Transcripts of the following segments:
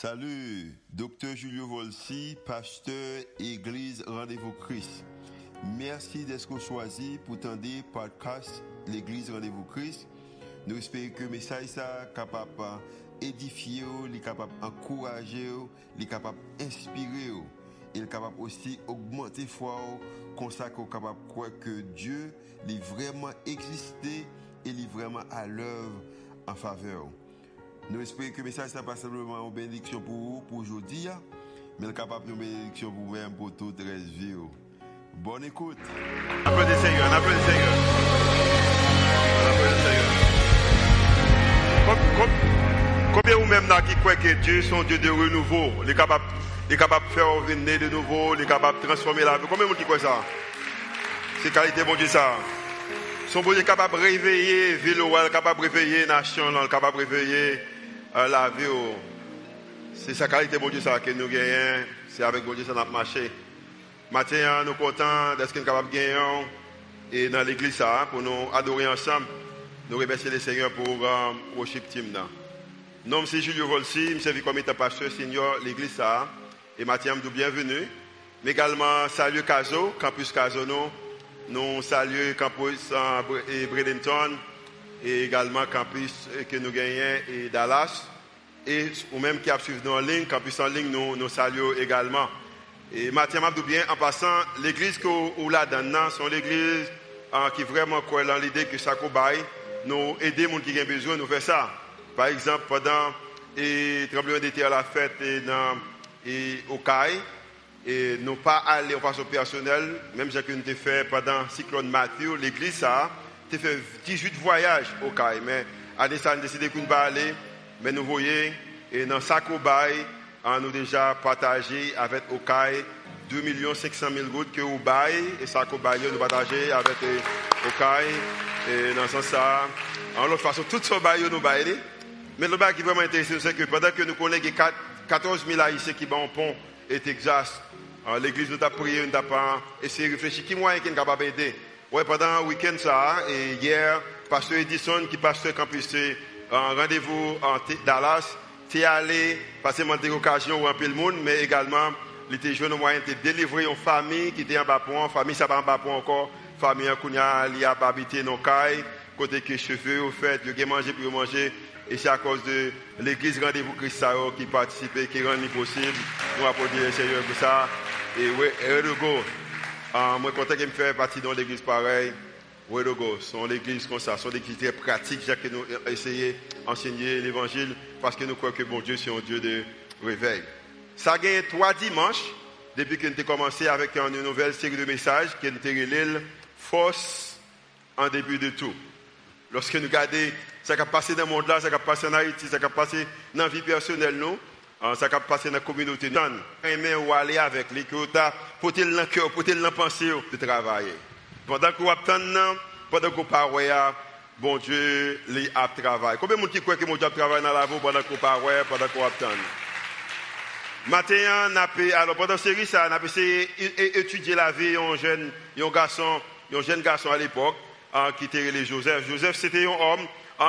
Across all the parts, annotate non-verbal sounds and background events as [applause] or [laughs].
Salut, docteur Julio Volsi, pasteur Église Rendez-vous Christ. Merci d'être choisi pour tendre podcast l'Église Rendez-vous Christ. Nous espérons que le message est capable d'édifier, capable d'encourager, d'inspirer et capable aussi d'augmenter foi comme de croire que Dieu est vraiment existé et est vraiment à l'œuvre en faveur. Nous espérons que le message n'est pas simplement une bénédiction pour vous, pour aujourd'hui, mais capable de bénédiction pour vous-même, pour toute la vie. Bonne écoute. Applaudissez Seigneur, applaudissez Seigneur. Applaudissez Seigneur. Combien vous-même qui croient que Dieu est un Dieu de renouveau, il est capable, de faire revenir de nouveau, il est capable de transformer la vie. Combien vous qui croient ça? C'est qualité, bon Dieu, ça. Son bon Dieu est capable de réveiller ville, capable de réveiller nation, capable de réveiller la vie. C'est sa qualité, bon Dieu, ça que nous gagnons. C'est avec bon Dieu ça notre marché. Matin, nous sommes contents d'être capables de gagner et dans l'église ça, pour nous adorer ensemble. Nous remercions le Seigneur pour le worship team. Nom c'est Julio Volsi, je suis comme étant pasteur senior l'église ça. Et Mathieu, bienvenue. Mais également, salut Caso, campus Caso, nous. Nous saluons campus et Bradenton et également campus que nous gagnons et Dallas. Et ou même qui a suivi nous en ligne, campus en ligne, nous, nous saluons également. Et Mathieu bien, en passant, l'église que là dedans, sont l'église qui vraiment croit dans l'idée que ça cobaye, nous aider les gens qui ont besoin, nous faire ça. Par exemple, pendant le tremblement d'été à la fête et, dans, et au CAI, et nous pas aller en façon personnelle, même si nous avons fait pendant le cyclone Mathieu, l'église ça, tu fait 18 voyages au CAI. Mais à des a décidé qu'on va aller. Mais nous voyons, et dans Sakobaï, on a déjà partagé avec Okai 2 500 000 gouttes que Obaï et Sakobaï nous partagé avec Okai. Et dans ce sens, en l'autre façon, tout ce bail nous baillons. Mais le bail qui est vraiment intéressant, c'est que pendant que nous connaissons 14 000 haïtiens qui vont au pont et Texas, l'église nous a prié, nous a essayé de réfléchir qui moyen qui est capable d'aider. Oui, pendant le week-end, ça, et hier, Pasteur Edison, qui pasteur campus, en rendez-vous en Dallas, tu allé passer mon occasion un peu le monde, mais également, il était jeune moyen de délivrer une famille qui était en bas point, famille ça va en bas point encore, famille il a habité dans caille, côté que cheveux, au fait, il a mangé pour manger, et c'est à cause de l'église Rendez-vous Christ qui participe, qui rend possible. Nous applaudissons le Seigneur pour ça. Et oui, heureux de go. Ah, moi, content que me faire partie dans l'église pareil. Oui, sont l'église comme ça, sont l'église très pratique, que nous essayons d'enseigner l'évangile parce que nous croyons que bon Dieu, c'est un Dieu de réveil. Ça a gagné trois dimanches depuis nous avons commencé avec une nouvelle série de messages qui l'île Force en début de tout. Lorsque nous regardons ce qui a passé dans le monde là, ce qui a passé en Haïti, ce qui a passé dans la vie personnelle, nous, ça a passé dans la communauté. Aimer ou aller avec les que le cœur, pour le pensée de travailler. Pendant que vous attendez, pendant bon Dieu, les a travaillé. Combien de gens croient que mon Dieu travaille dans la vie pendant que vous parlez, pendant que vous attendez? Alors pendant ça, a essayé la vie d'un jeune, garçon, un jeune garçon à l'époque, ah, qui était Joseph. Joseph, c'était un homme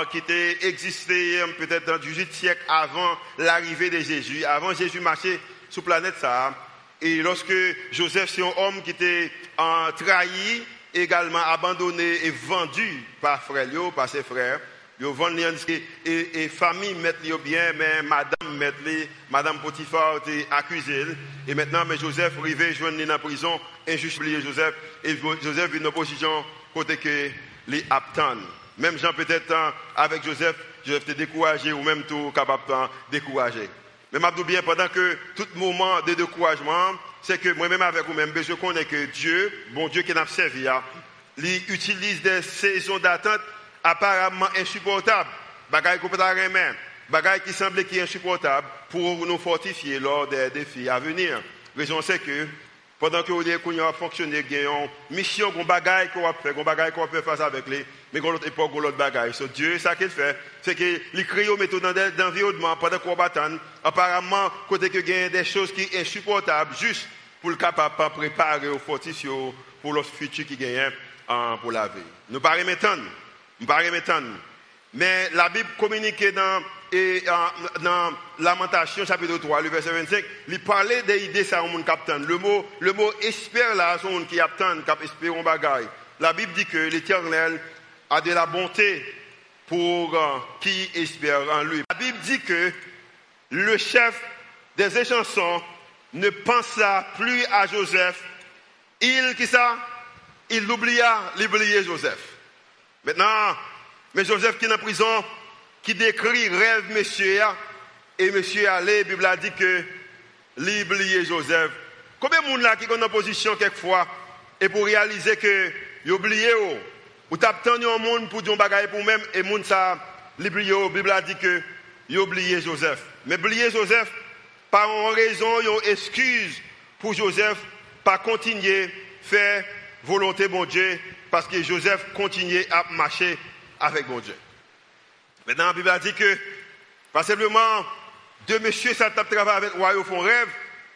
qui était existé peut-être dans le 18 siècle avant l'arrivée de Jésus, avant Jésus marchait sur la planète ça. Et lorsque Joseph, c'est un homme qui était trahi, également abandonné et vendu par frère, par ses frères, et, et famille mettent bien, mais madame mettent madame Potiphar était accusée. Et maintenant, mais Joseph arrivé joindre dans la prison, injuste Joseph, et Joseph vit une position côté que les attendent. Même Jean peut-être hein, avec Joseph, Joseph était découragé ou même tout capable de décourager. Mais je bien pendant que tout moment de découragement, c'est que moi-même avec vous-même, je connais que Dieu, bon Dieu qui n'a servi, hein, il utilise des saisons d'attente apparemment insupportables. Bagaille qu'on peut bagaille qui semblait qui insupportable pour nous fortifier lors des défis à venir. Raison c'est que pendant que vous avez fonctionné, il y a une mission, une bagaille qu'on faire, une bagaille qu'on va faire face avec les, mais qu'on l'autre époque, l'autre bagaille. So, Dieu, ça qu'il fait, c'est qu'il crée au méthode d'environnement pendant qu'on va Apparemment, côté que a des choses qui sont insupportables, juste pour le capable de préparer au fortifier pour le futur qui gagne pour la vie. Nous ne pas nous pas Mais la Bible communique dans Lamentation chapitre 3, le verset 25, il parlait des idées ça captain. Le mot le mot espère là, c'est qui attend, qui espère un bagaille. La Bible dit que l'Éternel a de la bonté pour euh, qui espère en lui. La Bible dit que le chef des échansons ne pensa plus à Joseph. Il, qui ça? Il oublia, l'oubliait Joseph. Maintenant, mais Joseph qui est en prison, qui décrit rêve monsieur, et monsieur allé, la Bible a dit que l'oubliait Joseph. Combien de monde là qui est en position quelquefois, et pour réaliser que oublié, ou t'attends un monde pour dire bagaille pour même, et monde ça, la Bible a dit que oublié Joseph. Mais oublier Joseph, par une raison, une excuse pour Joseph, pas continuer faire volonté bon Dieu, parce que Joseph continuait à marcher avec bon Dieu. Maintenant, la Bible a dit que, pas simplement deux messieurs, ça travaillé avec le roi au fond rêve,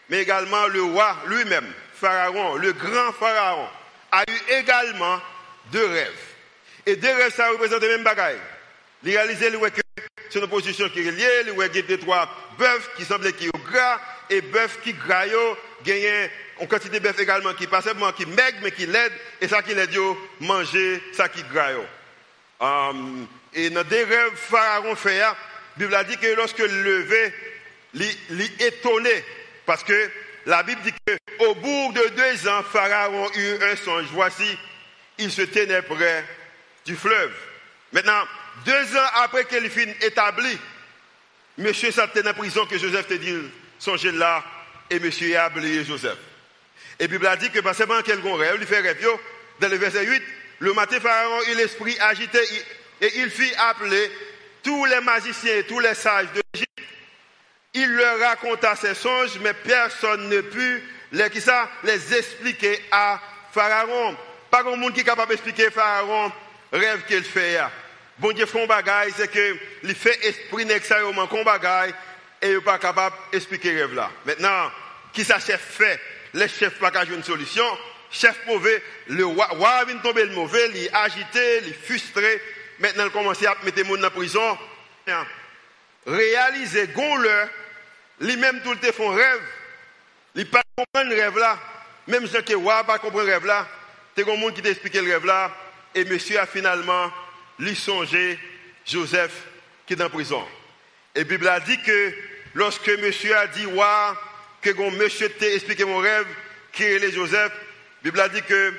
mais également le roi lui-même, Pharaon, le grand Pharaon, a eu également deux rêves. Et deux rêves, ça représente le même bagaille. Il réalisé que c'est une position qui est liée, y a deux, trois bœufs qui semblaient qui sont gras, et bœufs qui graillent, gagnent une quantité de bœufs également qui pas qui maigre, mais qui l'aide, et ça qui l'aide manger ça qui graille. Um, et dans des rêves, Pharaon fait, la Bible a dit que lorsque le levé, il étonné, parce que la Bible dit qu'au bout de deux ans, Pharaon eut un songe. Voici, il se tenait près du fleuve. Maintenant, deux ans après qu'il fin établi, monsieur s'est en prison que Joseph te dit, songez là, et monsieur a oublié Joseph. Et Bible a dit que, parce que quel rêve, il fait rêve, dans le verset 8, le matin, Pharaon eut l'esprit agité, et il fit appeler tous les magiciens et tous les sages de l'Égypte. Il leur raconta ses songes, mais personne ne put les, qui les expliquer à Pharaon. Pas grand monde qui est capable d'expliquer Pharaon rêve qu'il fait. Bon Dieu fait un bagaille, c'est que il fait esprit nécessairement qu'on bagaille et il n'est pas capable d'expliquer rêve là. Maintenant, qui ça chef fait? Les chefs pas une solution. Chef mauvais, le roi vient tomber le mauvais, il est agité, il est frustré, maintenant il commence à mettre les gens en prison. Réaliser, gon-le, lui-même tout le font rêve. Il pas comprendre le rêve là. Même si le roi pas comprendre le rêve là. C'est un monde qui t'explique le rêve là. Et monsieur a finalement lui songé Joseph qui est en prison. Et la Bible a dit que lorsque monsieur a dit, roi, que monsieur t'a expliqué mon rêve, qui est Joseph, la Bible a dit que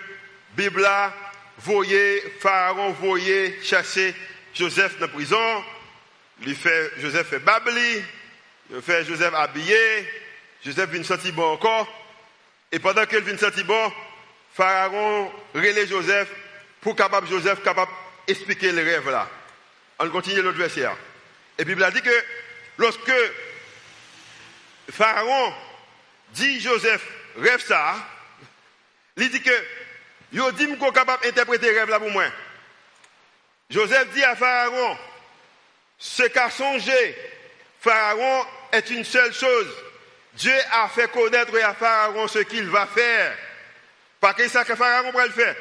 Bible a voyé, Pharaon voyait chasser Joseph dans la prison. Il fait, Joseph fait babli, il fait Joseph habillé, Joseph vient sentir bon encore. Et pendant qu'il vient sentir bon, Pharaon relève Joseph pour capable Joseph capable expliquer les rêves là. On continue l'autre verset. Et Bible a dit que lorsque Pharaon dit Joseph rêve ça, il dit que Yo dit qu'on capable d'interpréter rêve là pour moi. Joseph dit à Pharaon, ce qu'a songé Pharaon est une seule chose. Dieu a fait connaître à Pharaon ce qu'il va faire. Pas que ça que Pharaon va le faire.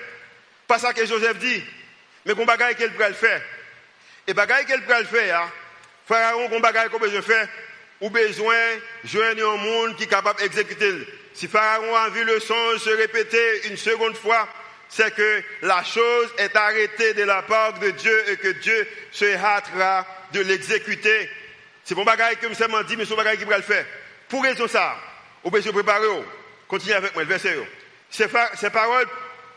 Pas ça que Joseph dit. Mais qu'on bagaille qu'il va le faire. Et bagaille qu'il va le faire, hein. Pharaon qu'on bagaille qu'on besoin faire, ou besoin joindre un monde qui est capable d'exécuter. Si Pharaon a vu le songe se répéter une seconde fois, c'est que la chose est arrêtée de la part de Dieu et que Dieu se hâtera de l'exécuter. C'est bon bagaille que M. m'a dit, mais c'est bagaille qui va le faire. Pour raison ça, on peut se préparer. Continuez avec moi le verset. Ces, paroles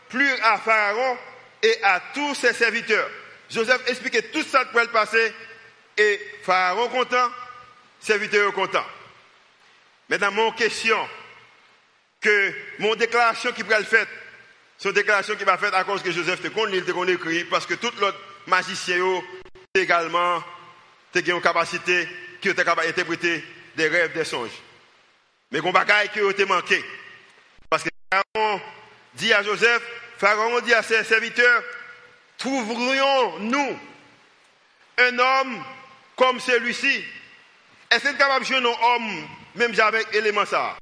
plus à Pharaon et à tous ses serviteurs. Joseph expliquait tout ça pourrait le passer et Pharaon content, serviteur content. Maintenant, mon question, que mon déclaration qui pourrait le faire, une déclaration qui va faire à cause que Joseph te connaît, il te écrit, parce que tout l'autre magicien également, te une capacité qui est capable d'interpréter des rêves, des songes. Mais qu'on bagaille qui a manqué. Pharaon dit à Joseph, Pharaon dit à ses serviteurs, trouverions-nous un homme comme celui-ci? Est-ce qu'il est capable de un homme, même avec élément ça?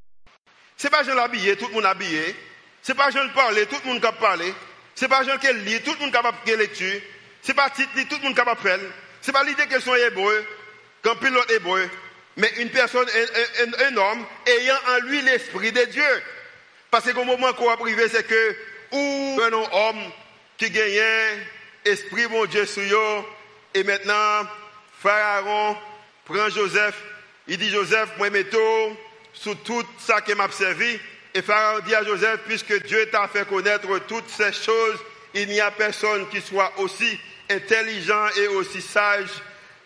Ce n'est pas Jean habillé, tout le monde habillé. Ce n'est pas Jean parler, tout le monde capable parler. Ce n'est pas Jean qui lit, tout le monde capable de lecture. Ce n'est pas titre, tout le monde capable faire. Ce n'est pas l'idée qu'elles sont hébreux. qu'un pilote hébreu, mais une personne, un, homme ayant en lui l'esprit de Dieu. Parce qu'au moment qu'on va priver, c'est que, ou un homme qui gagne esprit mon Dieu sur eux, et maintenant, Pharaon prend Joseph, il dit Joseph, moi mettons sous tout ça qui m'a servi. Et Pharaon dit à Joseph, puisque Dieu t'a fait connaître toutes ces choses, il n'y a personne qui soit aussi intelligent et aussi sage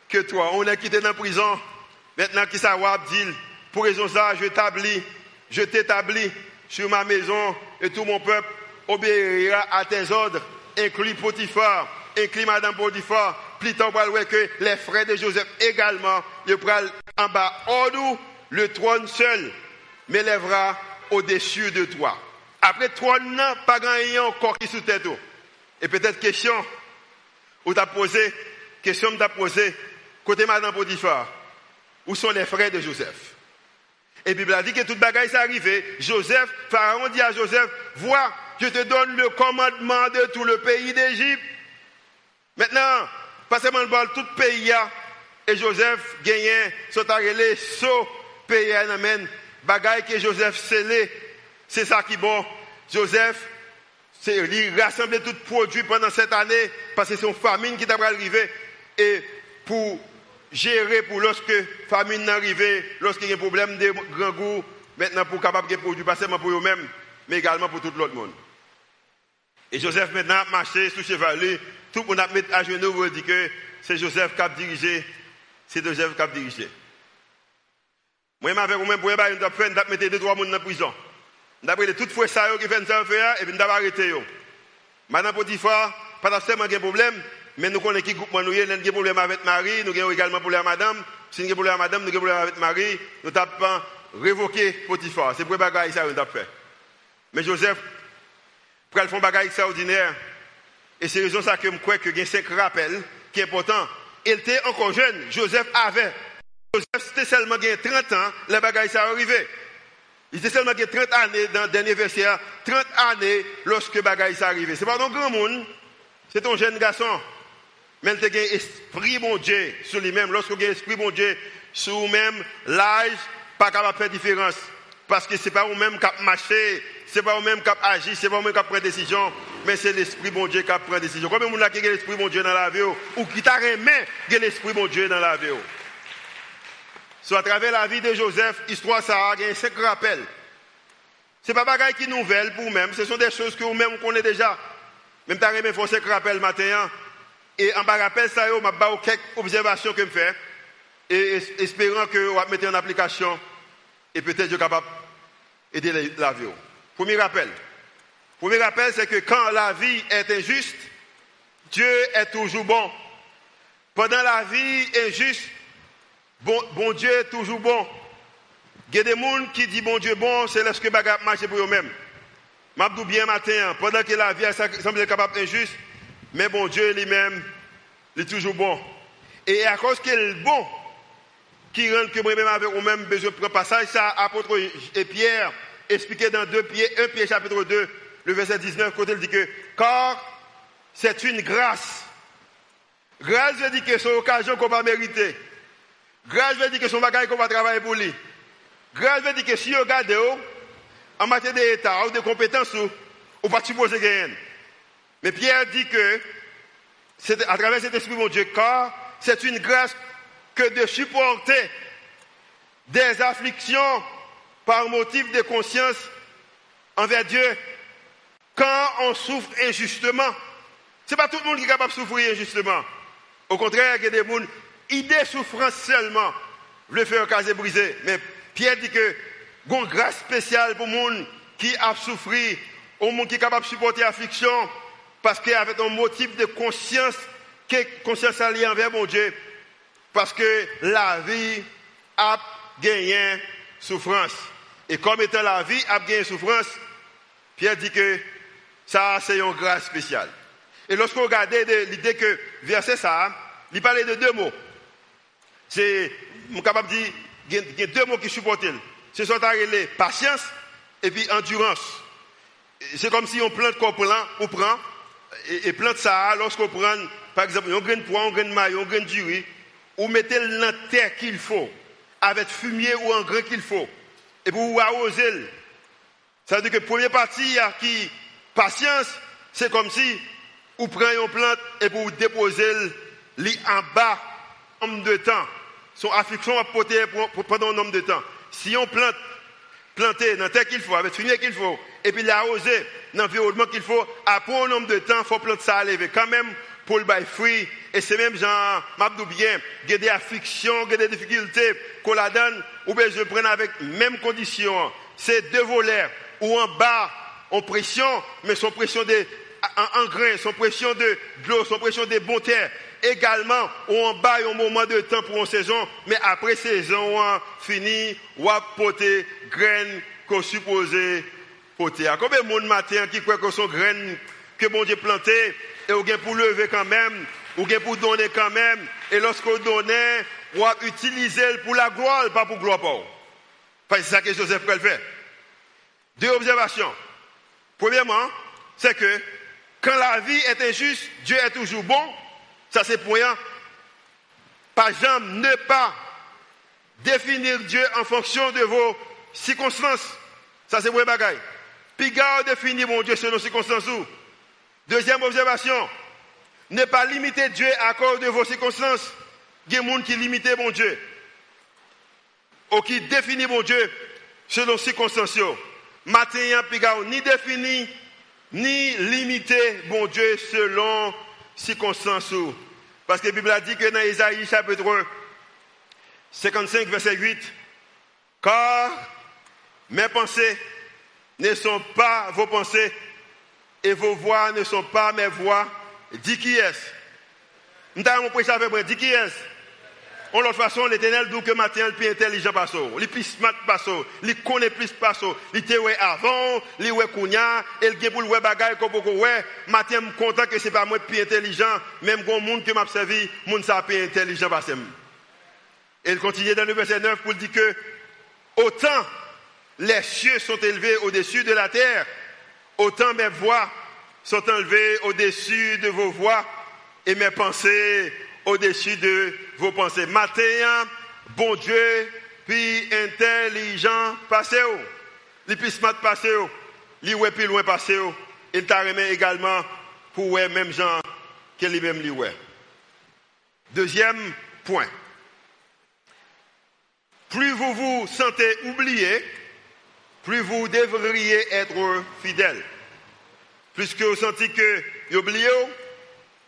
que toi. On est quitté dans la prison. Maintenant, qui dit, pour raison ça, je t'établis, je t'établis sur ma maison et tout mon peuple obéira à tes ordres, inclus Potiphar, inclus Madame Potiphar. Plus tard, que les frères de Joseph également, ils prennent en bas, hors le trône seul m'élèvera au-dessus de toi. Après trône, pas grand encore qui sous tête. Et peut-être question, ou t'as posé, question t'a posé, côté Madame Potiphar, où sont les frères de Joseph? Et Bible a dit que toute bagaille s'est arrivé. Joseph, Pharaon dit à Joseph, vois, je te donne le commandement de tout le pays d'Égypte. Maintenant, pas seulement le tout le pays, et Joseph gagnait, sont arrêtés, saut pays, amène, bagaille que Joseph scellé, c'est ça qui est bon. Joseph, c'est il rassembler tout produit pendant cette année, parce que c'est une famine qui t'a arrivé, et pour gérer pour lorsque famine arrive, lorsqu'il y a un problème de grand goût, maintenant pour capable de produire, pas seulement pour eux-mêmes, mais également pour tout l'autre monde. Et Joseph maintenant marché sous chevalier, tout le monde a mis à genoux pour dire que c'est Joseph qui a dirigé, c'est Joseph qui a dirigé. Moi, avec vous-même, pour faire, je vais mettre deux, trois personnes la prison. Vais toutes fois qui viennent faire, et puis je vais arrêter. Madame Potiphar, pas seulement un problème, mais nous connaissons qui groupe nous avons des problèmes avec Marie, nous avons également des problèmes avec madame. Si nous avons des problèmes avec madame, nous avons des problèmes avec Marie, nous avons révoqué Potiphar. C'est pour bagages ça nous avons fait. Mais Joseph, pour faire un bagage extraordinaire, et c'est raison ça que je crois qu'il y a cinq rappels qui est important. Il était encore jeune, Joseph avait. Joseph, c'était seulement 30 ans, les bagages ça arrivé. Il était seulement 30 années dans le dernier verset, 30 années lorsque les bagages ça arrivé. Ce n'est pas un grand monde, c'est un jeune garçon. Mais il a esprit bon Dieu sur lui-même. Lorsqu'il a un esprit bon Dieu sur lui-même, l'âge, pas capable de faire différence. Parce que ce n'est pas vous-même qui marché, ce n'est pas vous-même qui agi, ce n'est pas vous-même qui prend décision, mais c'est l'esprit bon Dieu qui prend décision. Combien de monde qui a l'esprit bon Dieu dans la vie ou qui t'a remis l'esprit bon Dieu dans la vie Soit à travers la vie de Joseph, histoire ça a un cinq rappels. Ce n'est pas des qui nouvelle pour vous-même, ce sont des choses que vous-même connaissez déjà. Même t'as remis un cinq rappels matin. Hein. Et en bas rappel, ça, je vais quelques observations que je fais. Et espérant que vous mettre en application. Et peut-être je capable d'aider la vie. Premier rappel. Premier rappel, c'est que quand la vie est injuste, Dieu est toujours bon. Pendant la vie injuste, bon, Dieu est toujours bon. Il y a des gens qui disent bon Dieu bon, c'est lorsque bagarre marche pour eux-mêmes. Je bien matin, pendant que la vie semble capable injuste, mais bon Dieu lui-même, il est toujours bon. Et à cause qu'il est bon, qui rend que moi-même avec vous-même besoin de prendre passage, ça, apôtre et Pierre, expliqué dans 2 Pierre, 1 Pierre chapitre 2, le verset 19, côté il dit que, car c'est une grâce. Grâce veut dire que c'est une occasion qu'on va mériter. Grâce veut dire que c'est un bagage qu'on va travailler pour lui. Grâce veut dire que si vous regardez en matière d'état ou de compétences, ne pas supposer gagner. Mais Pierre dit que, à travers cet esprit, mon Dieu, car c'est une grâce que de supporter des afflictions par motif de conscience envers Dieu quand on souffre injustement. Ce n'est pas tout le monde qui est capable de souffrir injustement. Au contraire, il y a des gens, idée souffrance seulement, le faire caser brisé. Mais Pierre dit que, une grâce spéciale pour les gens qui a souffert, au monde qui est capable de supporter l'affliction, parce avait un motif de conscience, conscience alliée envers mon Dieu. Parce que la vie a gagné souffrance. Et comme étant la vie a gagné souffrance, Pierre dit que ça, c'est une grâce spéciale. Et lorsqu'on regarde l'idée que verset ça, il parlait de deux mots. C'est, mon capable de dire, il y a deux mots qui supportent. Ce sont les patience et puis endurance. C'est comme si on plante qu'on prend, on prend, et, plante ça, lorsqu'on prend, par exemple, un grain de poids, un grain de maille, un grain de riz, ou mettez la terre qu'il faut, avec fumier ou en grain qu'il faut, et vous arroser. Ça veut dire que la première partie qui patience, c'est comme si vous prenez une plante et pour vous déposer en bas nombre de temps. Son affliction va porter pendant un nombre de temps. Si on plante, planter dans la terre qu'il faut, avec fumier qu'il faut, et puis l'arroser dans l'environnement qu'il faut, après un nombre de temps, il faut planter ça à lever. Quand même, pour le bail fruit. Et c'est même genre, m'abdou bien, il y a des afflictions, il y a des difficultés qu'on la donne, ou bien je prends avec même condition. C'est deux volets, ou en bas, en pression, mais son pression de, en, grain, son pression de, l'eau, son pression de bon terre. Également, ou en un moment de temps pour une saison, mais après saison, fini, ou à poter graines qu'on supposait poter. Combien de monde matin qui croit que son graines que bon Dieu planté, et vous pour lever quand même, ou pour donner quand même, et lorsque vous donnez, vous utiliser pour la gloire, pas pour gloire pour C'est ça que Joseph peut faire. Deux observations. Premièrement, c'est que quand la vie est injuste, Dieu est toujours bon. Ça c'est pour rien. Par exemple, ne pas définir Dieu en fonction de vos circonstances. Ça c'est pour bagaille. Puis garde définir mon Dieu selon circonstances. Deuxième observation, ne pas limiter Dieu à cause de vos circonstances. Il y a des gens qui limitent mon Dieu. Ou qui définit mon Dieu selon circonstances. Matin, ni défini, ni limité mon Dieu selon circonstances. Parce que la Bible a dit que dans Isaïe chapitre 55, verset 8, car mes pensées ne sont pas vos pensées et vos voix ne sont pas mes voix. Dis qui est-ce? Nous avons prêché avec moi, dis qui est-ce? En l'autre façon, l'éternel dit que matin, le plus intelligent pas le plus smart pas il connaît plus pas il était avant, il est kounya, et est pour le bagay comme beaucoup ouais. Matin, je suis content que ce n'est pas moi le plus intelligent, même quand monde que m'a servi, monde ça plus intelligent Et il continue dans le verset 9 pour dire que autant les cieux sont élevés au-dessus de la terre, Autant mes voix sont enlevées au-dessus de vos voix et mes pensées au-dessus de vos pensées. Matin, bon Dieu, puis intelligent, passez où Les plus smart, passez où Les plus loin, passez où Il t'a remis également pour ouais même gens que lui-même lui Deuxième point. Plus vous vous sentez oublié, plus vous devriez être fidèle. Plus vous sentez que vous oubliez,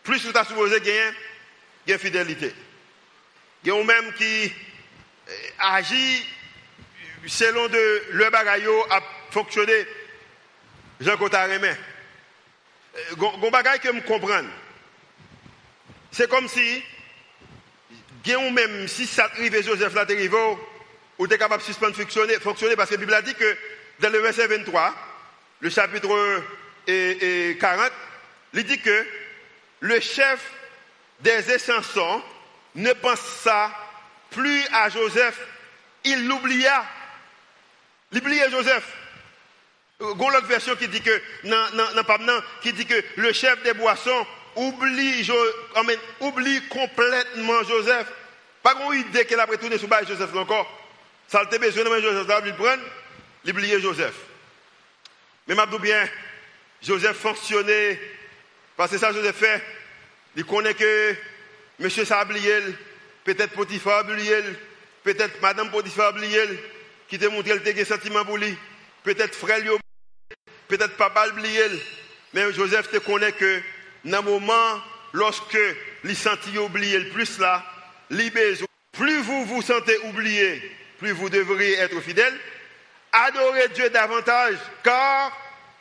plus vous êtes supposé gagner, une fidélité. Il y a même qui euh, agit selon de le bagaille a fonctionné. Jean Cotaremé. Gon bagaille que me comprendre. C'est comme si, même si ça arrive Joseph là ou tu es capable de suspendre fonctionner, fonctionner parce que la Bible a dit que dans le verset 23, le chapitre et, 40, il dit que le chef des essentiels ne pensa plus à Joseph, il l'oublia. Il oubliait Joseph. Il y une autre version qui dit que, qui dit que le chef des boissons oublie, oublie complètement Joseph. Pas une idée qu'elle a retourné sur Joseph encore. Ça a besoin de Joseph, ça il prendre, il oubliait Joseph. Mais m'a bien, Joseph fonctionnait, parce que ça Joseph fait, il connaît que monsieur ça peut-être Potiphar a peut-être madame Potiphar a qui te montré le des sentiments pour lui, peut-être frère peut-être papa a mais Joseph te connaît que dans le moment, lorsque il sentit oublié le plus là, plus vous vous sentez oublié, plus vous devriez être fidèle. Adorez Dieu davantage, car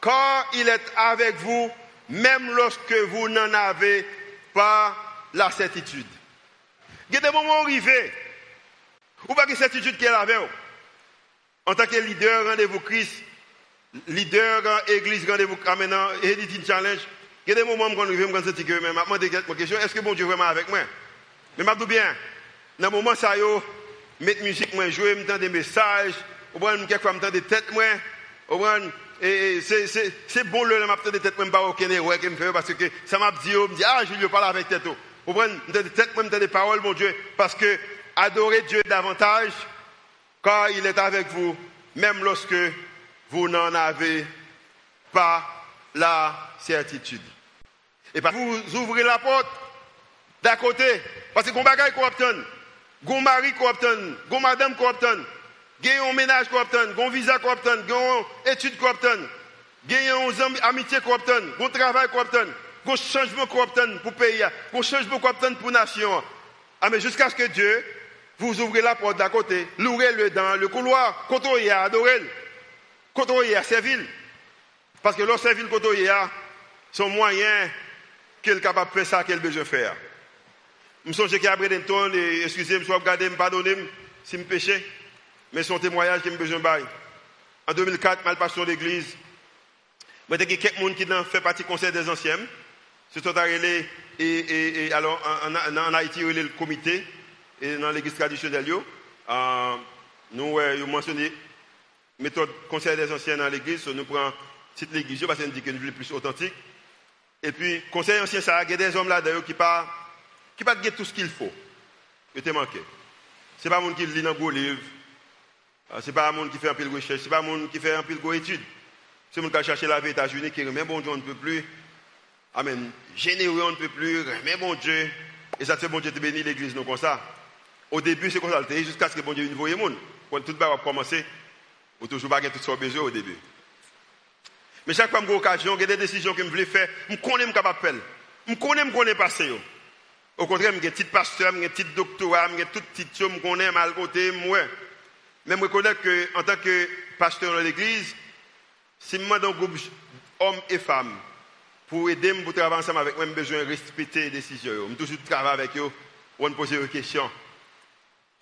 car il est avec vous, même lorsque vous n'en avez pas la certitude. Il y a des moments arrivés, ou pas de certitude qu'elle avait. En tant que leader, rendez-vous Christ, leader, église, rendez-vous maintenant, Editing Challenge, il y a des moments où je me quand je que même, je me question, est-ce que bon Dieu est vraiment avec moi? Mais je bien, dans le moment ça, yo, mettre musique, moi, jouer, me des messages, ou bien, quelquefois, des têtes, moi, ou et c'est bon le m'a de tête même pas aucun qui me fait parce que ça m'a dit on me dit ah je lui parle avec tête Vous prenez peut-être même des paroles, mon Dieu, parce que adorez Dieu davantage, car il est avec vous, même lorsque vous n'en avez pas la certitude. Et pas vous ouvrez la porte d'à côté, parce que vous avez qu'on obtient, vous mari qu'on obtient, vous madame qu'on obtient, un ménage qu'on obtient, vous visa qu'on obtient, vous étude qu'on obtient, vous amitié qu'on obtient, vous travail qu'on obtient, vous changement qu'on obtient pour pays, vous changement qu'on obtient pour nation. Ah, mais jusqu'à ce que Dieu vous ouvrez la porte d'à côté, louez-le dans le couloir, côtoyez, adorez-le, côtoyez, servez-le. Parce que lorsque servir côtoyez, son moyen qu'il est capable de faire ça besoin de faire. Je me souviens qu'après des temps, excusez-moi, je regarder, me pardonner si je péché, mais son témoignage qui me besoin de En 2004, je suis passé à l'église. Il y a quelqu'un qui fait partie du conseil des anciens. C'est tout et, et, et, alors en, Haïti, il y a le comité et dans l'église traditionnelle. Euh, nous avons mentionné méthode conseil des anciens dans l'église. Nous prenons cette l'église parce qu'on dit que nous plus authentique. Et puis, conseil ancien, ça a des hommes là d'ailleurs qui pas qui pas tout ce qu'il faut. Il te manqué. Ce n'est pas un monde qui lit dans le livre. Ah, Ce n'est pas un monde qui fait un peu de recherche. Ce n'est pas un monde qui fait un peu d'études. C'est un monde qui a cherché la vie États-Unis, qui remet bon Dieu, on ne peut plus. Amen. Généreux, on ne peut plus. Remet bon Dieu. Et ça fait bon Dieu te bénir l'église, nous, comme ça. Au début, c'est comme ça, jusqu'à ce que bon Dieu ne voie le monde. Quand tout va commencer, on toujours pas tout ça besoin au début. Mais chaque fois que j'ai occasion, j'ai des décisions que je voulais faire, je connais ce capable de. Je connais ce que passé. Au contraire, j'ai un petit pasteur, j'ai un petit doctorat, j'ai tout petit je connais mal côté, moi. Mais je reconnais qu'en tant que pasteur dans l'église, si je demande un groupe hommes et femmes pour aider pour travailler ensemble avec moi, j'ai besoin de respecter les décisions. Je toujours travailler avec eux pour me poser des questions.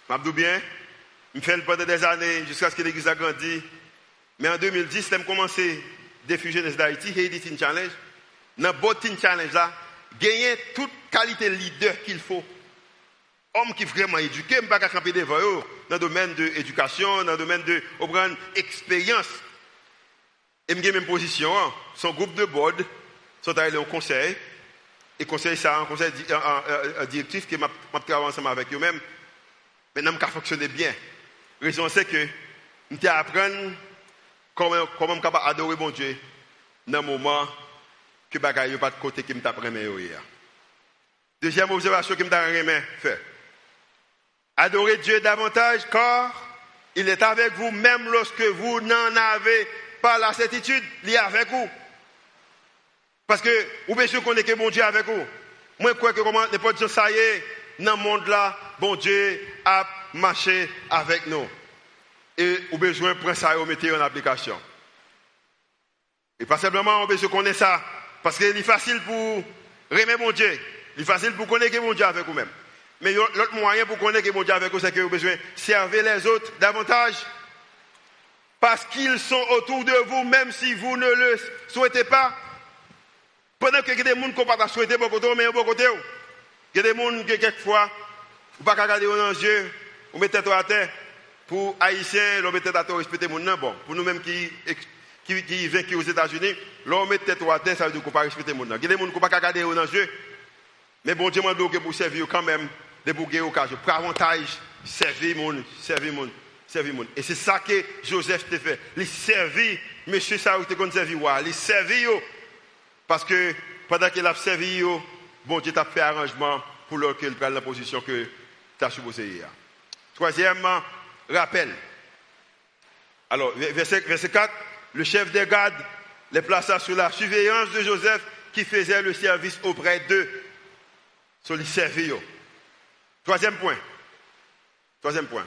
Je bien, je fais pendant des années jusqu'à ce que l'église a grandi. Mais en 2010, j'ai commencé des fusionnistes d'Haïti, Haiti Challenge, dans le Challenge là, gagner toute qualité de leader qu'il faut. Homme qui vraiment éduqué, je ne pas camper devant eux, dans le domaine de l'éducation, dans le domaine de l'expérience. Et je même position, hein. son groupe de board sont allés au conseil, et conseil ça, un conseil directif qui m'a travaillé ensemble avec eux-mêmes. Maintenant, je fonctionner bien. La raison c'est que je apprendre Comment, comment je capable adorer mon Dieu dans le moment que bagaille pas de côté qui me hier. Deuxième observation que me tape fait. Adorez Dieu davantage car il est avec vous même lorsque vous n'en avez pas la certitude, il est avec vous. Parce que vous pouvez connaître que mon Dieu est avec vous. Moi, je crois que comment, pas dire ça y est, dans le monde là, bon Dieu a marché avec nous et au besoin de prendre ça et de mettre en application. Et pas simplement on besoin connaître ça, parce qu'il est facile pour remettre mon Dieu, il est facile pour connaître mon Dieu avec vous-même. Mais l'autre moyen pour connaître mon Dieu avec vous, c'est que vous avez besoin de servir les autres davantage. Parce qu'ils sont autour de vous, même si vous ne le souhaitez pas. Pendant que y a des gens qui ne pas souhaiter beaucoup côté, mais beaucoup côté. Il des gens qui, quelquefois, vous ne pouvez pas regarder dans les yeux, vous mettez tête à terre. Pour Haïtiens, l'on met tête à terre respecter mon nom. Bon, pour nous-mêmes qui, qui, qui aux États-Unis, l'on met tête à terre, ça veut dire qu'on ne pas respecter mon nom. Il y des gens qui ne pas regarder dans les yeux. Mais bon Dieu m'a dit que pour servir quand même, de pour gagner occasion. Pour avantage, servir mon, servir mon, servir mon. Et c'est ça que Joseph t'a fait. Il servit, monsieur Saoul te servi il servit Parce que pendant qu'il a servi, bon Dieu t'a fait arrangement pour qu'il prenne la position que tu as supposé hier. Troisièmement, rappel. Alors, verset, 4, le chef des gardes les plaça sous la surveillance de Joseph qui faisait le service auprès d'eux. Sur les servir. Troisième point. Troisième point.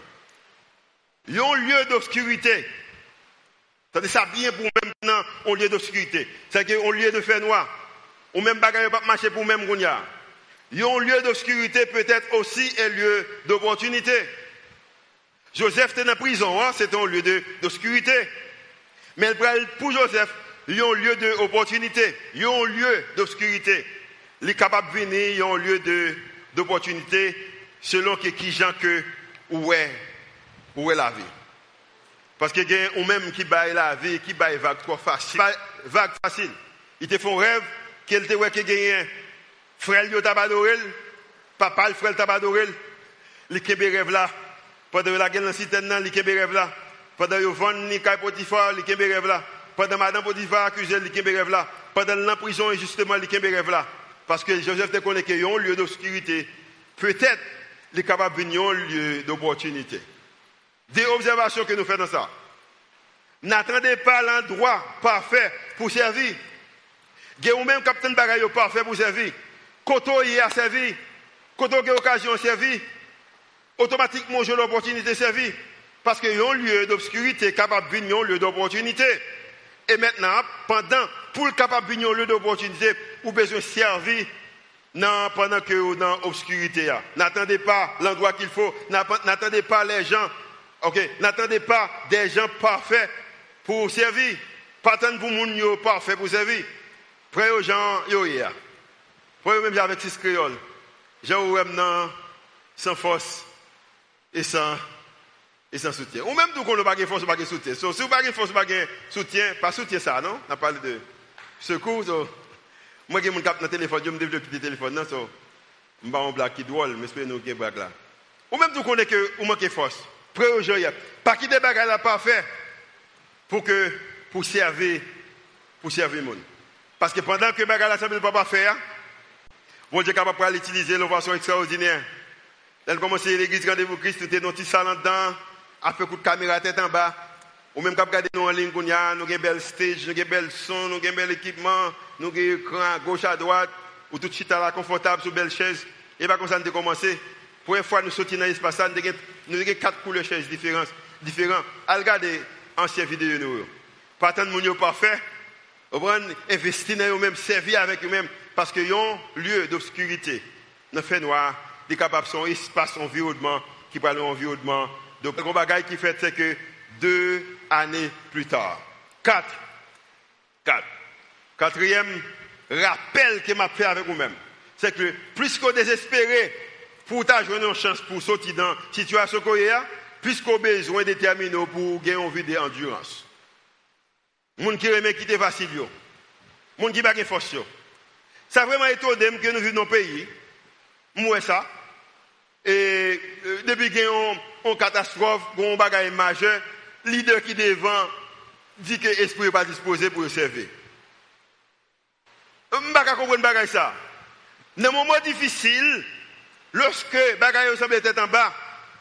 Il y a un lieu d'obscurité. C'est ça bien pour maintenant, un lieu d'obscurité. C'est un lieu de fait noir. Ou même pas marcher pour même. Il y a un lieu d'obscurité peut-être aussi un lieu d'opportunité. Joseph était en prison, hein, c'était un lieu d'obscurité. Mais pour Joseph, il y a un lieu d'opportunité, il y a un lieu d'obscurité. Il est capable de venir, il y a un lieu d'opportunité selon qui gens que où est la vie. Parce que y a même qui baille la vie, qui baille vague trop facile. Vague facile. Il te font rêve qu'il te y a un frère qui t'a Papa, le frère, t'a adoré. Il rêve là. Pendant la guerre dans la cité, il rêve là. Pendant que vend ni Kai Potiphar, il rêve là. Pendant Madame Potiphar accusé, il rêve là. Pendant la prison, justement, il rêve là. Parce que Joseph te connaît a un lieu d'obscurité. Peut-être, il est capable de lieu d'opportunité. Des observations que nous faisons dans ça. N'attendez pas l'endroit parfait pour servir. Vous même capitaine bagaille parfait pour servir. Quand y a servi, quand on a l'occasion de servir, automatiquement j'ai l'opportunité de servir. Parce qu'il y a un lieu d'obscurité capable de venir lieu d'opportunité. Et maintenant, pendant, pour le capable de venir lieu d'opportunité, vous besoin de servir pendant que vous dans l'obscurité. N'attendez pas l'endroit qu'il faut. N'attendez pas les gens. Ok, n'attendez pas des gens parfaits pour servir. Pas attendre pour gens parfaits pour servir. Près aux gens, yo y Près même avec six créoles. Gens maintenant sans force et sans et sans soutien. Ou même tout qu'on n'a pas de force, pas de soutien. si vous n'avez pas de force, pas de soutien, pas soutien ça, non? On a parlé de secours. Moi, j'ai mon cap dans le téléphone, je me développe le téléphone, non? So, je un blague qui drôle, mais j'espère nous avons blague là. Ou même tout est que vous manquez force. Prêt au jeu, pas qui des bagages là pas fait pour que, pour servir, pour servir le monde. Parce que pendant que bagages là, ne peut pas faire, Dieu est capable de l'utiliser de façon extraordinaire. Elle commence l'église rendez-vous Christ, tout est dans petit salon dedans, a fait coup de caméra tête en bas. Ou même quand regarder nous en ligne, nous avons un bel stage, nous avons un bel son, nous avons bel équipement, nous avons écran à gauche, à droite, ou tout suite là, confortable sur une belle chaise. Et pas comme ça, nous commencé. Pour une fois, nous sortons dans l'espace, nous avons quatre couleurs de chaises différentes. différentes. À regarder ancienne vidéo, nous. Pas tant de monde parfait. Investir dans eux-mêmes, servir avec eux-mêmes. Parce qu'ils ont lieu d'obscurité. Dans le fait noir, des capables son espace, environnement, qui parle d'environnement. Donc, le bagage qui fait, c'est que deux années plus tard, quatre, quatre, quatrième rappel que m'a fait avec vous-même, c'est que plus qu'on désespéré pour jouer une chance pour sortir dans la situation a, plus qu'on besoin déterminer pour gagner une vie d'endurance. Moun qui remet quitter facile, moun qui n'a pas de force. Ça vraiment étonné que nous vivons dans un pays, moi ça, et euh, depuis qu'il y a une catastrophe, un bagage majeur, leader qui devant dit que l'esprit n'est pas disposé pour le servir. Je ne comprends pas ça. Dans un moment difficile, lorsque bagaille semble être en bas,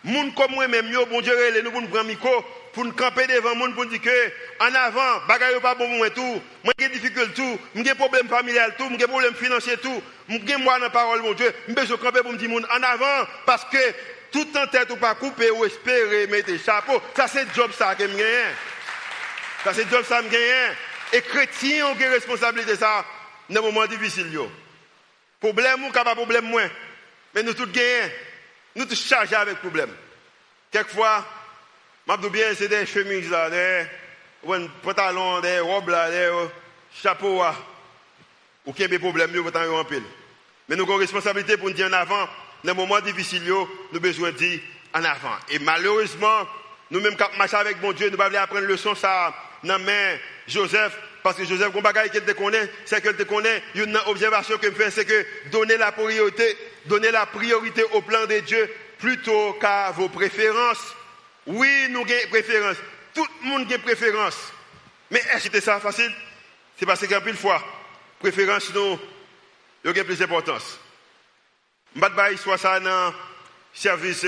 moun comme moi-même, bon Dieu, nous pour nous prendre micro, pour nous camper devant moun pour dire que, en avant, bagaille pas bon moi tout, moi j'ai difficulté tout, j'ai problème familial tout, j'ai problème financier tout, j'ai moi dans la parole, mon Dieu, j'ai besoin camper pour me dire moun en avant, parce que tout en tête ou pas couper ou espérer mettre chapeau, ça c'est job ça que je Ça c'est job ça que je Et chrétiens ont une responsabilité ça dans un moment difficile. Problème ou pas problème moins. Mais nous tous gagnons. Nous tous chargés avec problème. Quelquefois, je bien, c'est des chemises des pantalons, des robes là, des chapeaux là. Ou qu'il y a des problèmes, avons en pile. Mais nous avons une responsabilité pour nous dire en avant dans les moments difficiles, nous avons besoin de dire en avant. Et malheureusement, nous-mêmes, quand nous avec mon Dieu, nous ne pouvons pas apprendre leçon ça dans main Joseph. Parce que Joseph, ce qu'il te connaît, c'est qu'il te connaît. Une observation que je fais, c'est que donner la priorité, donner la priorité au plan de Dieu plutôt qu'à vos préférences. Oui, nous avons préférences. Tout le monde a préférence. Mais est-ce que c'est ça facile C'est parce qu'un de fois, préférence, nous, il y a plus d'importance. Je ne vais pas le service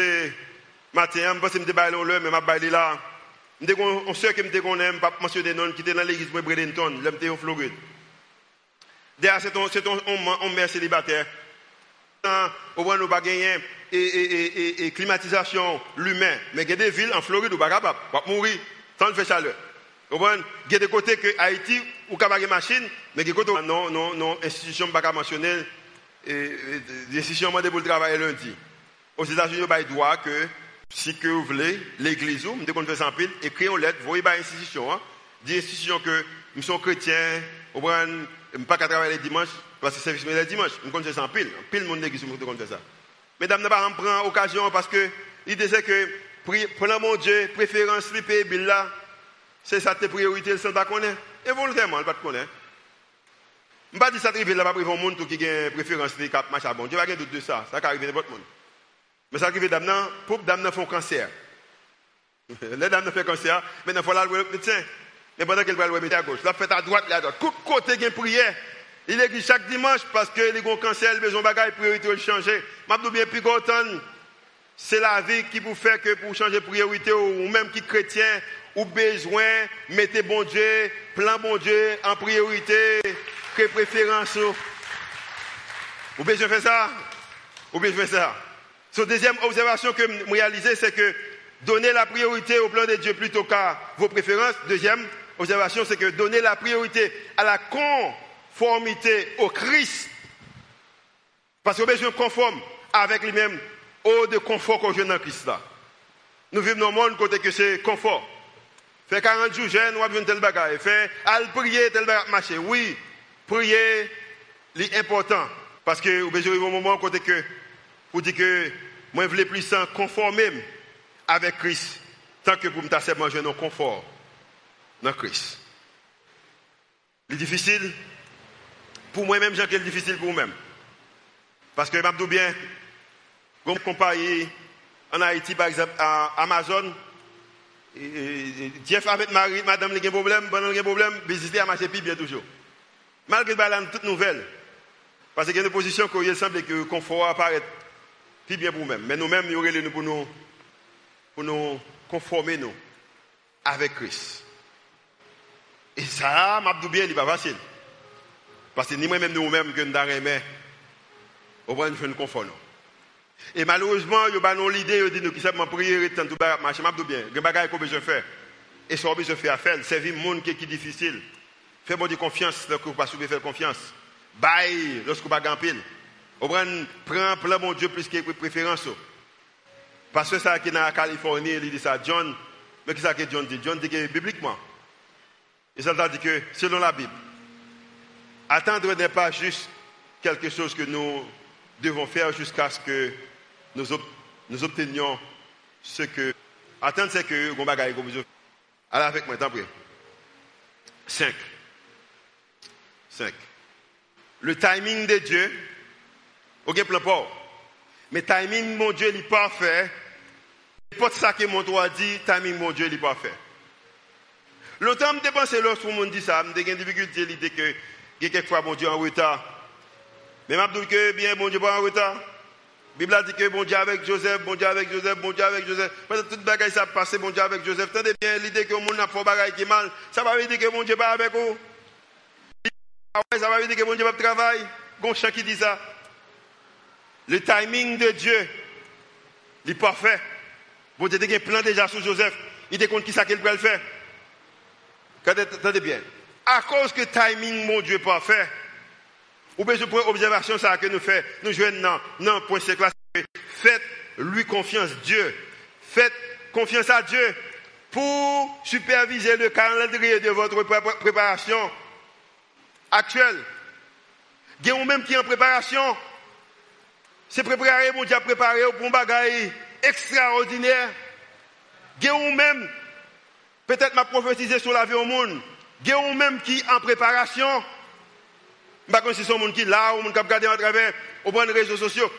matin, je pense que je vais l'heure, mais je vais là. On sait que je connais, pas mentionner non qui était dans l'église de Bradenton, j'étais en Floride. D'ailleurs, c'est un, mère célibataire. Au moins, nous pas gagner et, climatisation l'humain, mais il y a des villes en Floride où pas capable, pas mourir le faire chaleur. Il y a des côtés que Haïti ou capable de machine, mais il y a des côtés non non non institution pas mentionner décision pour le travail lundi. Aux États-Unis, il y a droit que, si que vous voulez, l'église, vous qu'on fait sans pile, écrire une lettre, vous voyez pas institution, hein, des institutions que nous sommes chrétiens, on ne pas travailler les dimanches, parce que c'est service les dimanches, nous connaissons sans pile. Pile le monde l'église, nous fait ça. Mesdames, nous pas prendre occasion parce que l'idée c'est que, prenons mon Dieu, préférence, slipper, bill là, c'est ça tes priorités, le ne pas connaître. Et volontairement, ne pas connaître. Je ne pas dire ça arrive là, pas un monde qui a une préférence cap machin bon. Dieu pas de doute de ça, ça arrive n'importe monde. Mais ça arrive d'amener pour d'amener font cancer. [laughs] Les dames font cancer, maintenant il faut aller le médecin. Mais pendant qu'elle va le mettre à gauche, la fait à droite, là, à droite. Coupe côté, il y a une prière. Il est chaque dimanche parce que les gros cancer, besoins bagaille, priorité de changer. Je bien plus c'est la vie qui vous fait que pour changer priorité ou même qui chrétien ou besoin mettez bon Dieu, plan bon Dieu en priorité que préférence. Vous besoin faire ça? Vous besoin faire ça? Sa deuxième observation que je réalisé, c'est que donner la priorité au plan de Dieu plutôt qu'à vos préférences. Deuxième observation, c'est que donner la priorité à la conformité au Christ. Parce qu'on besoin conforme avec lui-même, au de confort qu'on joue dans Christ là. Nous vivons dans un monde côté que c'est confort. Fait 40 jours jeune, on va tel bagage. Fait, al prier tel bagage marcher. Oui, prier, c'est important. Parce que vous avez un moment que, vous dites que, je voulais plus conformer avec Christ, tant que pour me tasser manger dans confort dans Christ. C'est difficile pour moi-même, j'ai difficile pour moi-même. Parce que, je bien, comme en Haïti, par exemple, à Amazon, Jeff avec Marie, madame, il y a un problème, pendant il y a problème, visiter à bien toujours. Malgré que toute nouvelle, parce qu'il y a une position qu'il semble que le confort apparaît plus bien pour nous-mêmes. Mais nous-mêmes, nous aurait pour nous, pour nous conformer nous avec Christ. Et ça, m'a bien, il n'est pas facile. Parce que ni moi-même, nous-mêmes, que nous avons au moins nous conformer. Et malheureusement, il y a l'idée, il dit, qui simplement prier, tout marcher, m'a bien. Il y a des choses qu'on besoin faire. Et ce qu'on besoin faire à faire, servir le monde qui est difficile. Fais moi de confiance lorsque vous ne pouvez pas faire confiance. Bye lorsque vous ne pas pile. Prends plein mon Dieu plus que préférence. Parce que ça qui est dans la Californie, il dit ça, John, mais qu'est-ce que John dit? John dit que bibliquement. Et ça dit que selon la Bible, attendre n'est pas juste quelque chose que nous devons faire jusqu'à ce que nous, obtenions ce que. Attendre, c'est que vous Allez avec moi, tant pis. 5. 5. Le timing de Dieu, ok, plan pas. Mais timing, mon Dieu, il est parfait. Pas ça que mon droit dit, timing, mon Dieu, il est parfait. Longtemps, je pensé lorsque monde dit ça, je une difficulté l'idée que quelquefois, mon Dieu, en retard. Mais je dis que bien, mon Dieu, pas en retard. La Bible dit que bon Dieu avec Joseph, bon Dieu avec Joseph, bon Dieu avec Joseph. Parce que toute bagaille ça passé, bon Dieu avec Joseph. Tendez bien l'idée que le monde a fait bagaille qui mal. Ça va veut dire que mon Dieu pas avec vous. Ça va veut dire que mon Dieu pas travail. Gon chant qui dit ça. Le timing de Dieu, il est parfait. Bon Dieu a un plan déjà sur Joseph. Il te compte qui ça qu'il peut le faire. Attendez bien. À cause que timing, mon Dieu, parfait. Ou bien je prends observation ça que nous faisons, nous jouons non, non, point c'est. Faites lui confiance, Dieu. Faites confiance à Dieu pour superviser le calendrier de votre préparation actuelle. Il y a même qui est en préparation. C'est préparer, mon Dieu, préparer pour un bagage extraordinaire. Il y a même, peut-être m'a prophétisé sur la vie au monde. Il y a même qui est en préparation. Je ne sais pas si c'est un monde qui est là, ou qui regarde à travers les réseaux sociaux.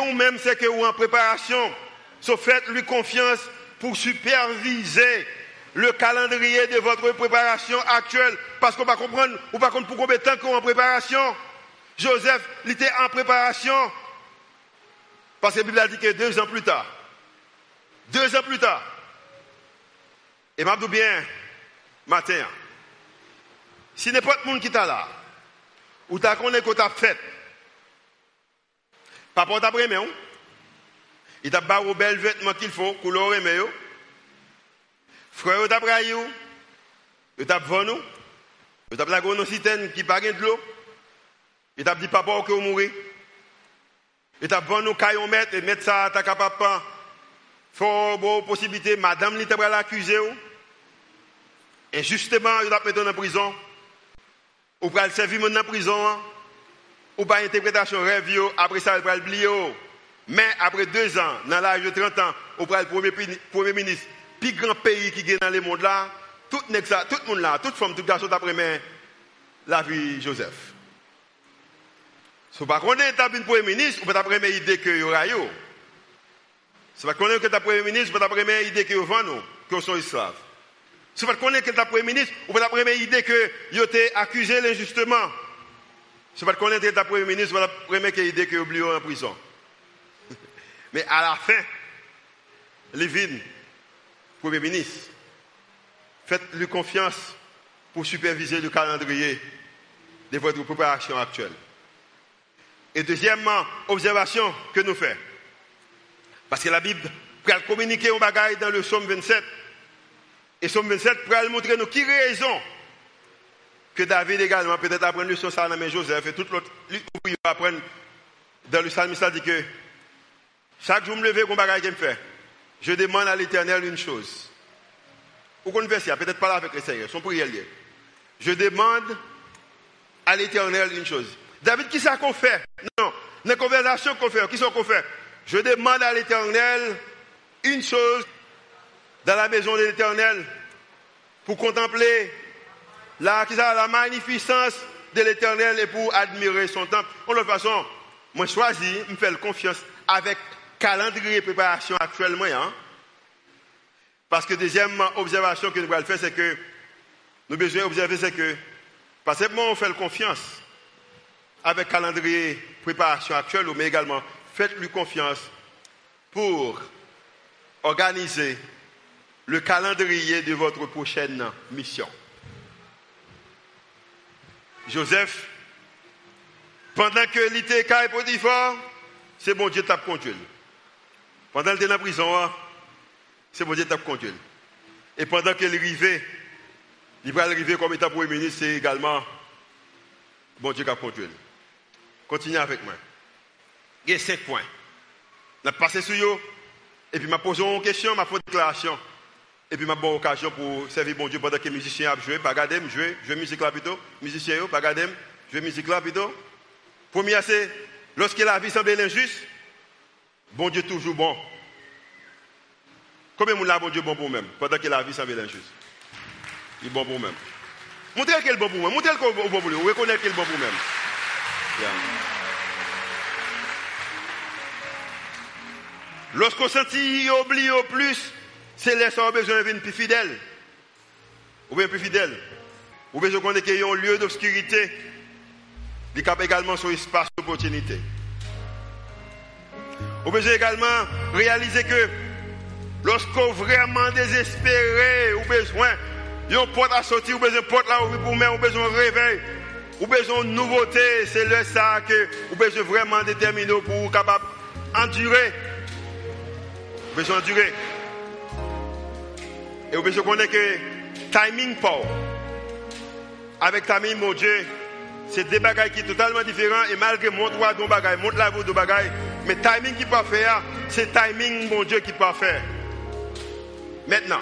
Ou même, c'est que en préparation. So, faites-lui confiance pour superviser le calendrier de votre préparation actuelle. Parce qu'on va comprendre, ou pas comprendre pour combien de en préparation. Joseph, il était en préparation. Parce que la Bible a dit que deux ans plus tard, deux ans plus tard, et m'a bien, matin, si n'importe monde qui est là, ou ta connais que as fait. Papa t'a pris Il t'a barré bel vêtements qu'il faut, couleur aimé Frère t'a pris il t'a vendu. Il t'a la une citerne qui pas de l'eau. Il t'a dit papa que vous mourrez. Il t'a vendu caillon et mettre ça ta capable Faut bon possibilité madame li t'a l'accuser. Et justement, il t'a mis en prison. Ou pral servir dans la prison, ou pas interprétation rêve, après ça, il pral oublier. Mais après deux ans, dans l'âge de 30 ans, ou pral premier, premier ministre, plus grand pays qui est dans le monde là, tout, tout le monde là, toute femme, tout garçon d'après la vie Joseph. Si pas qu'on est un premier ministre, ou pas ta première idée que aura yo. Si pas qu'on est que ta premier ministre, ou pas ta première idée que y nous, que sont esclaves. Si pas qu'on est que ta premier ministre, pas idée que y été accusé injustement. Si pas qu'on est que ta premier ministre, pas idée que y en prison. [laughs] Mais à la fin, Premier ministre, faites-lui confiance pour superviser le calendrier de votre préparation actuelle. Et deuxièmement, observation que nous faisons. Parce que la Bible peut communiquer un bagage dans le psaume 27. Et psaume 27 peut montrer nous qui raison que David également peut-être apprendre le son ça dans Joseph et tout l'autre apprendre dans le psalmiste dit que chaque jour je me lever un bagage qu'il me fait. Je demande à l'éternel une chose. Ou qu'on peut-être pas là avec le Seigneur, son prière lié. Je demande à l'éternel une chose. David, qui ça qu'on fait? Non, dans la conversation qu'on fait, qui ça qu'on fait? Je demande à l'éternel une chose dans la maison de l'éternel pour contempler la, magnificence de l'éternel et pour admirer son temple. De toute façon, moi choisis, me faire confiance avec calendrier préparation actuellement. Hein? Parce que deuxième observation que nous allons faire, c'est que nous besoin observer, c'est que, parce que on fait confiance avec calendrier préparation actuelle, mais également faites-lui confiance pour organiser le calendrier de votre prochaine mission. Joseph, pendant que l'été est Potiphar, c'est bon Dieu t'a conduit. Pendant qu'il était en prison, c'est bon Dieu qui conduit. Et pendant qu'il arrivait, il va arriver comme état premier ministre, c'est également bon Dieu qui a conduit. Continuez avec moi. Il y a cinq points. Je passer sur eux, et puis je posé une question, je fait une déclaration. Et puis, je bonne occasion pour servir bon Dieu pendant que les musiciens joué. Pas garder, jouer, jouer musique là plutôt. Musiciens, pas garder, jouer musique là plutôt. Premier, c'est lorsque la vie semble injuste, Bon Dieu toujours bon. Combien de gens bon Dieu bon pour même pendant que la vie semble injuste? Il est bon pour même. Montrez qu'il bon pour même. Montrez qu'il est bon pour lui. Reconnaissez qu'il est bon pour même. Lorsqu'on sentit oublie au plus, c'est gens besoin de plus fidèle. Ou bien plus fidèle. Ou bien je connais un lieu d'obscurité. Il y a également son espace d'opportunité. Vous pouvez également réaliser que lorsqu'on vraiment désespéré, ou besoin d'une porte à sortir, ou besoin de porte là pour mettre, ou besoin de réveil, ou besoin de nouveauté, c'est le ça que vous besoin vraiment déterminer pour capable endurer. Vous besoin endurer. Et vous besoin connaître que timing pas. Avec timing, mon Dieu, c'est des bagages qui sont totalement différents et malgré mon droit de bagages, mon la de bagages, mais timing qui peut faire, c'est timing mon Dieu qui peut faire. Maintenant,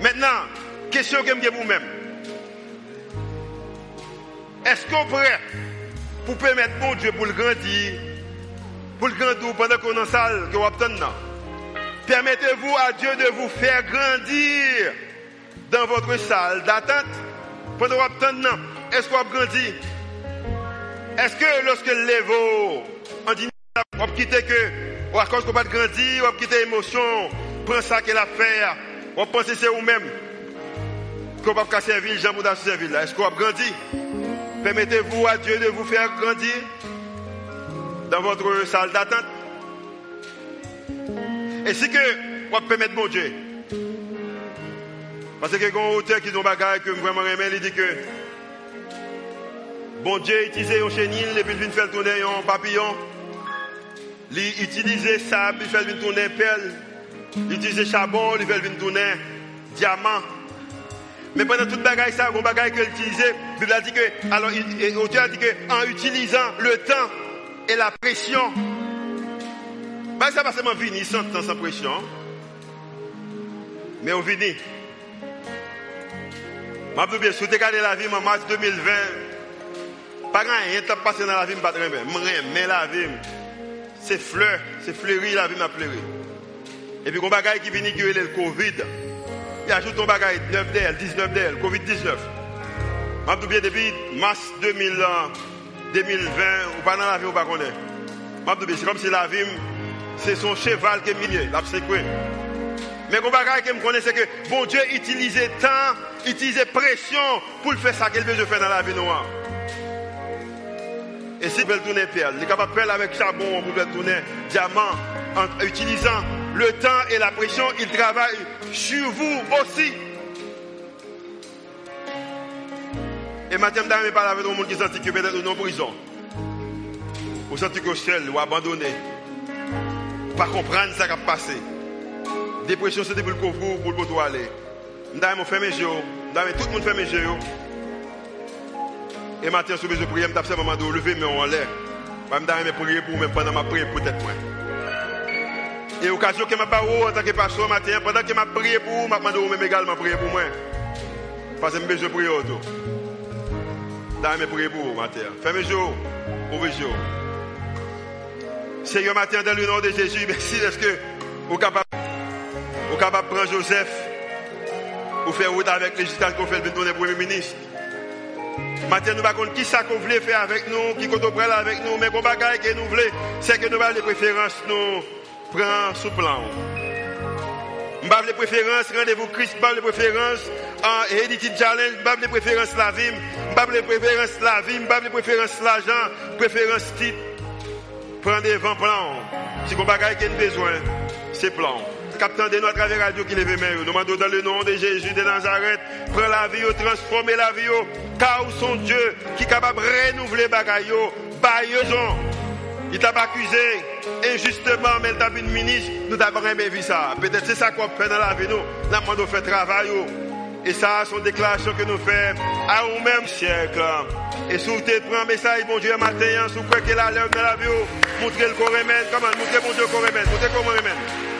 maintenant, question que je vous-même. Est-ce qu'on prêt pour permettre mon Dieu pour le grandir, pour le grandir pendant qu'on est en salle, que vous Permettez-vous à Dieu de vous faire grandir dans votre salle d'attente pendant que vous Est-ce qu'on grandit? Est-ce que lorsque l'évo on quitter que, ou qu'on va grandir, on quitter l'émotion, prends ça qu'elle a fait, on va penser c'est vous-même, qu'on va pas servir, Jean Bouddha servir là. Est-ce qu'on va grandir? Permettez-vous à Dieu de vous faire grandir dans votre salle d'attente. Et si que, on va permettre mon Dieu. Parce que quand auteur qui ont bagaille que vraiment aimé, il dit que bon Dieu utilisait un chenil et puis il vient faire tourner un papillon. Il utilisait sable, il fait tourner perle. Il charbon, il fait tourner diamant. Mais pendant toute bagaille, ça, un bagaille qu'il utilisait, il a dit que, alors, l'auteur a dit que, en utilisant le temps et la pression, bah, ça va seulement venir sans temps, sans pression. Mais on vient. Je vais bien, si vous la vie en mars 2020, pas rien qui passé dans la vie, je ne mais la vie c'est fleur, c'est fleuri, la vie m'a fleuri. Et puis, un bagage qui vient qui est le Covid, il ajoute un bagage 9 d'elle, 19 d'elle, Covid-19. Je bien depuis mars 2020, 2020, ou pas dans la vie, ou pas connaître. C'est comme si la vie, c'est son cheval qui est milieu, la Mais qu'on bagaille que me connaît, c'est que bon Dieu utilisait temps, utilisait pression pour faire ça qu'il veut faire dans la vie noire. Et si veut tourner perle, est capable de faire avec charbon pour tourner diamant en utilisant le temps et la pression, il travaille sur vous aussi. Et maintenant, je parle avec les gens qui sentent que peut-être dans prison. Vous sentez que seul ou abandonné. Pas comprendre ce qui a passé. Dépression, c'est pour le couvrir, pour le aller. Je vais faire mes yeux. Je tout le monde faire mes yeux. Et maintenant, si je prie, je vais moment de lever mes en l'air. Je vais prier pour moi pendant ma prière, peut-être moi. Et l'occasion que je en tant que pasteur matin, pendant que je prie pour vous, je vais demander également prier pour moi. Parce que je besoin de prier autour. Je vais prier pour vous matin. Fermez les yeux. Ouvrez les yeux. Seigneur, matin, dans le nom de Jésus, merci parce que vous capable, vous capable de prendre Joseph pour faire route avec les jusqu'à qu'on fait le Premier ministre. Maintenant, nous ne savons pas qui ça qu'on voulait faire avec nous, qui qu'on avec nous, mais qu'on bagaille que nous voulons, c'est que nous avons les préférences, nous prenons sous plan. Nous avons les préférences, rendez-vous Christ, nous avons les préférences en Heredity Challenge, nous avons les préférences la vie, nous avons les préférences la vie, nous avons les préférences l'argent, préférences titre. Prends des vents plans. Si vous avez besoin, c'est plan. Captain de notre à radio qui lève Nous demandons dans le nom de Jésus de Nazareth, prends la vie, transformer la vie, car son Dieu qui est capable de renouveler les bagailles, il t'a accusé injustement, mais il t'a une ministre, nous avons jamais vu ça. Peut-être c'est ça qu'on fait dans la vie, nous. Nous avons fait travail. Et ça, sont déclarations que nous faisons à nous-mêmes, siècle. Et si vous prend un message, bon Dieu, matin, si vous croyez qu'il a l'heure de la vie, montrez le corps comment, montrez mon Dieu corps montrez comment remède.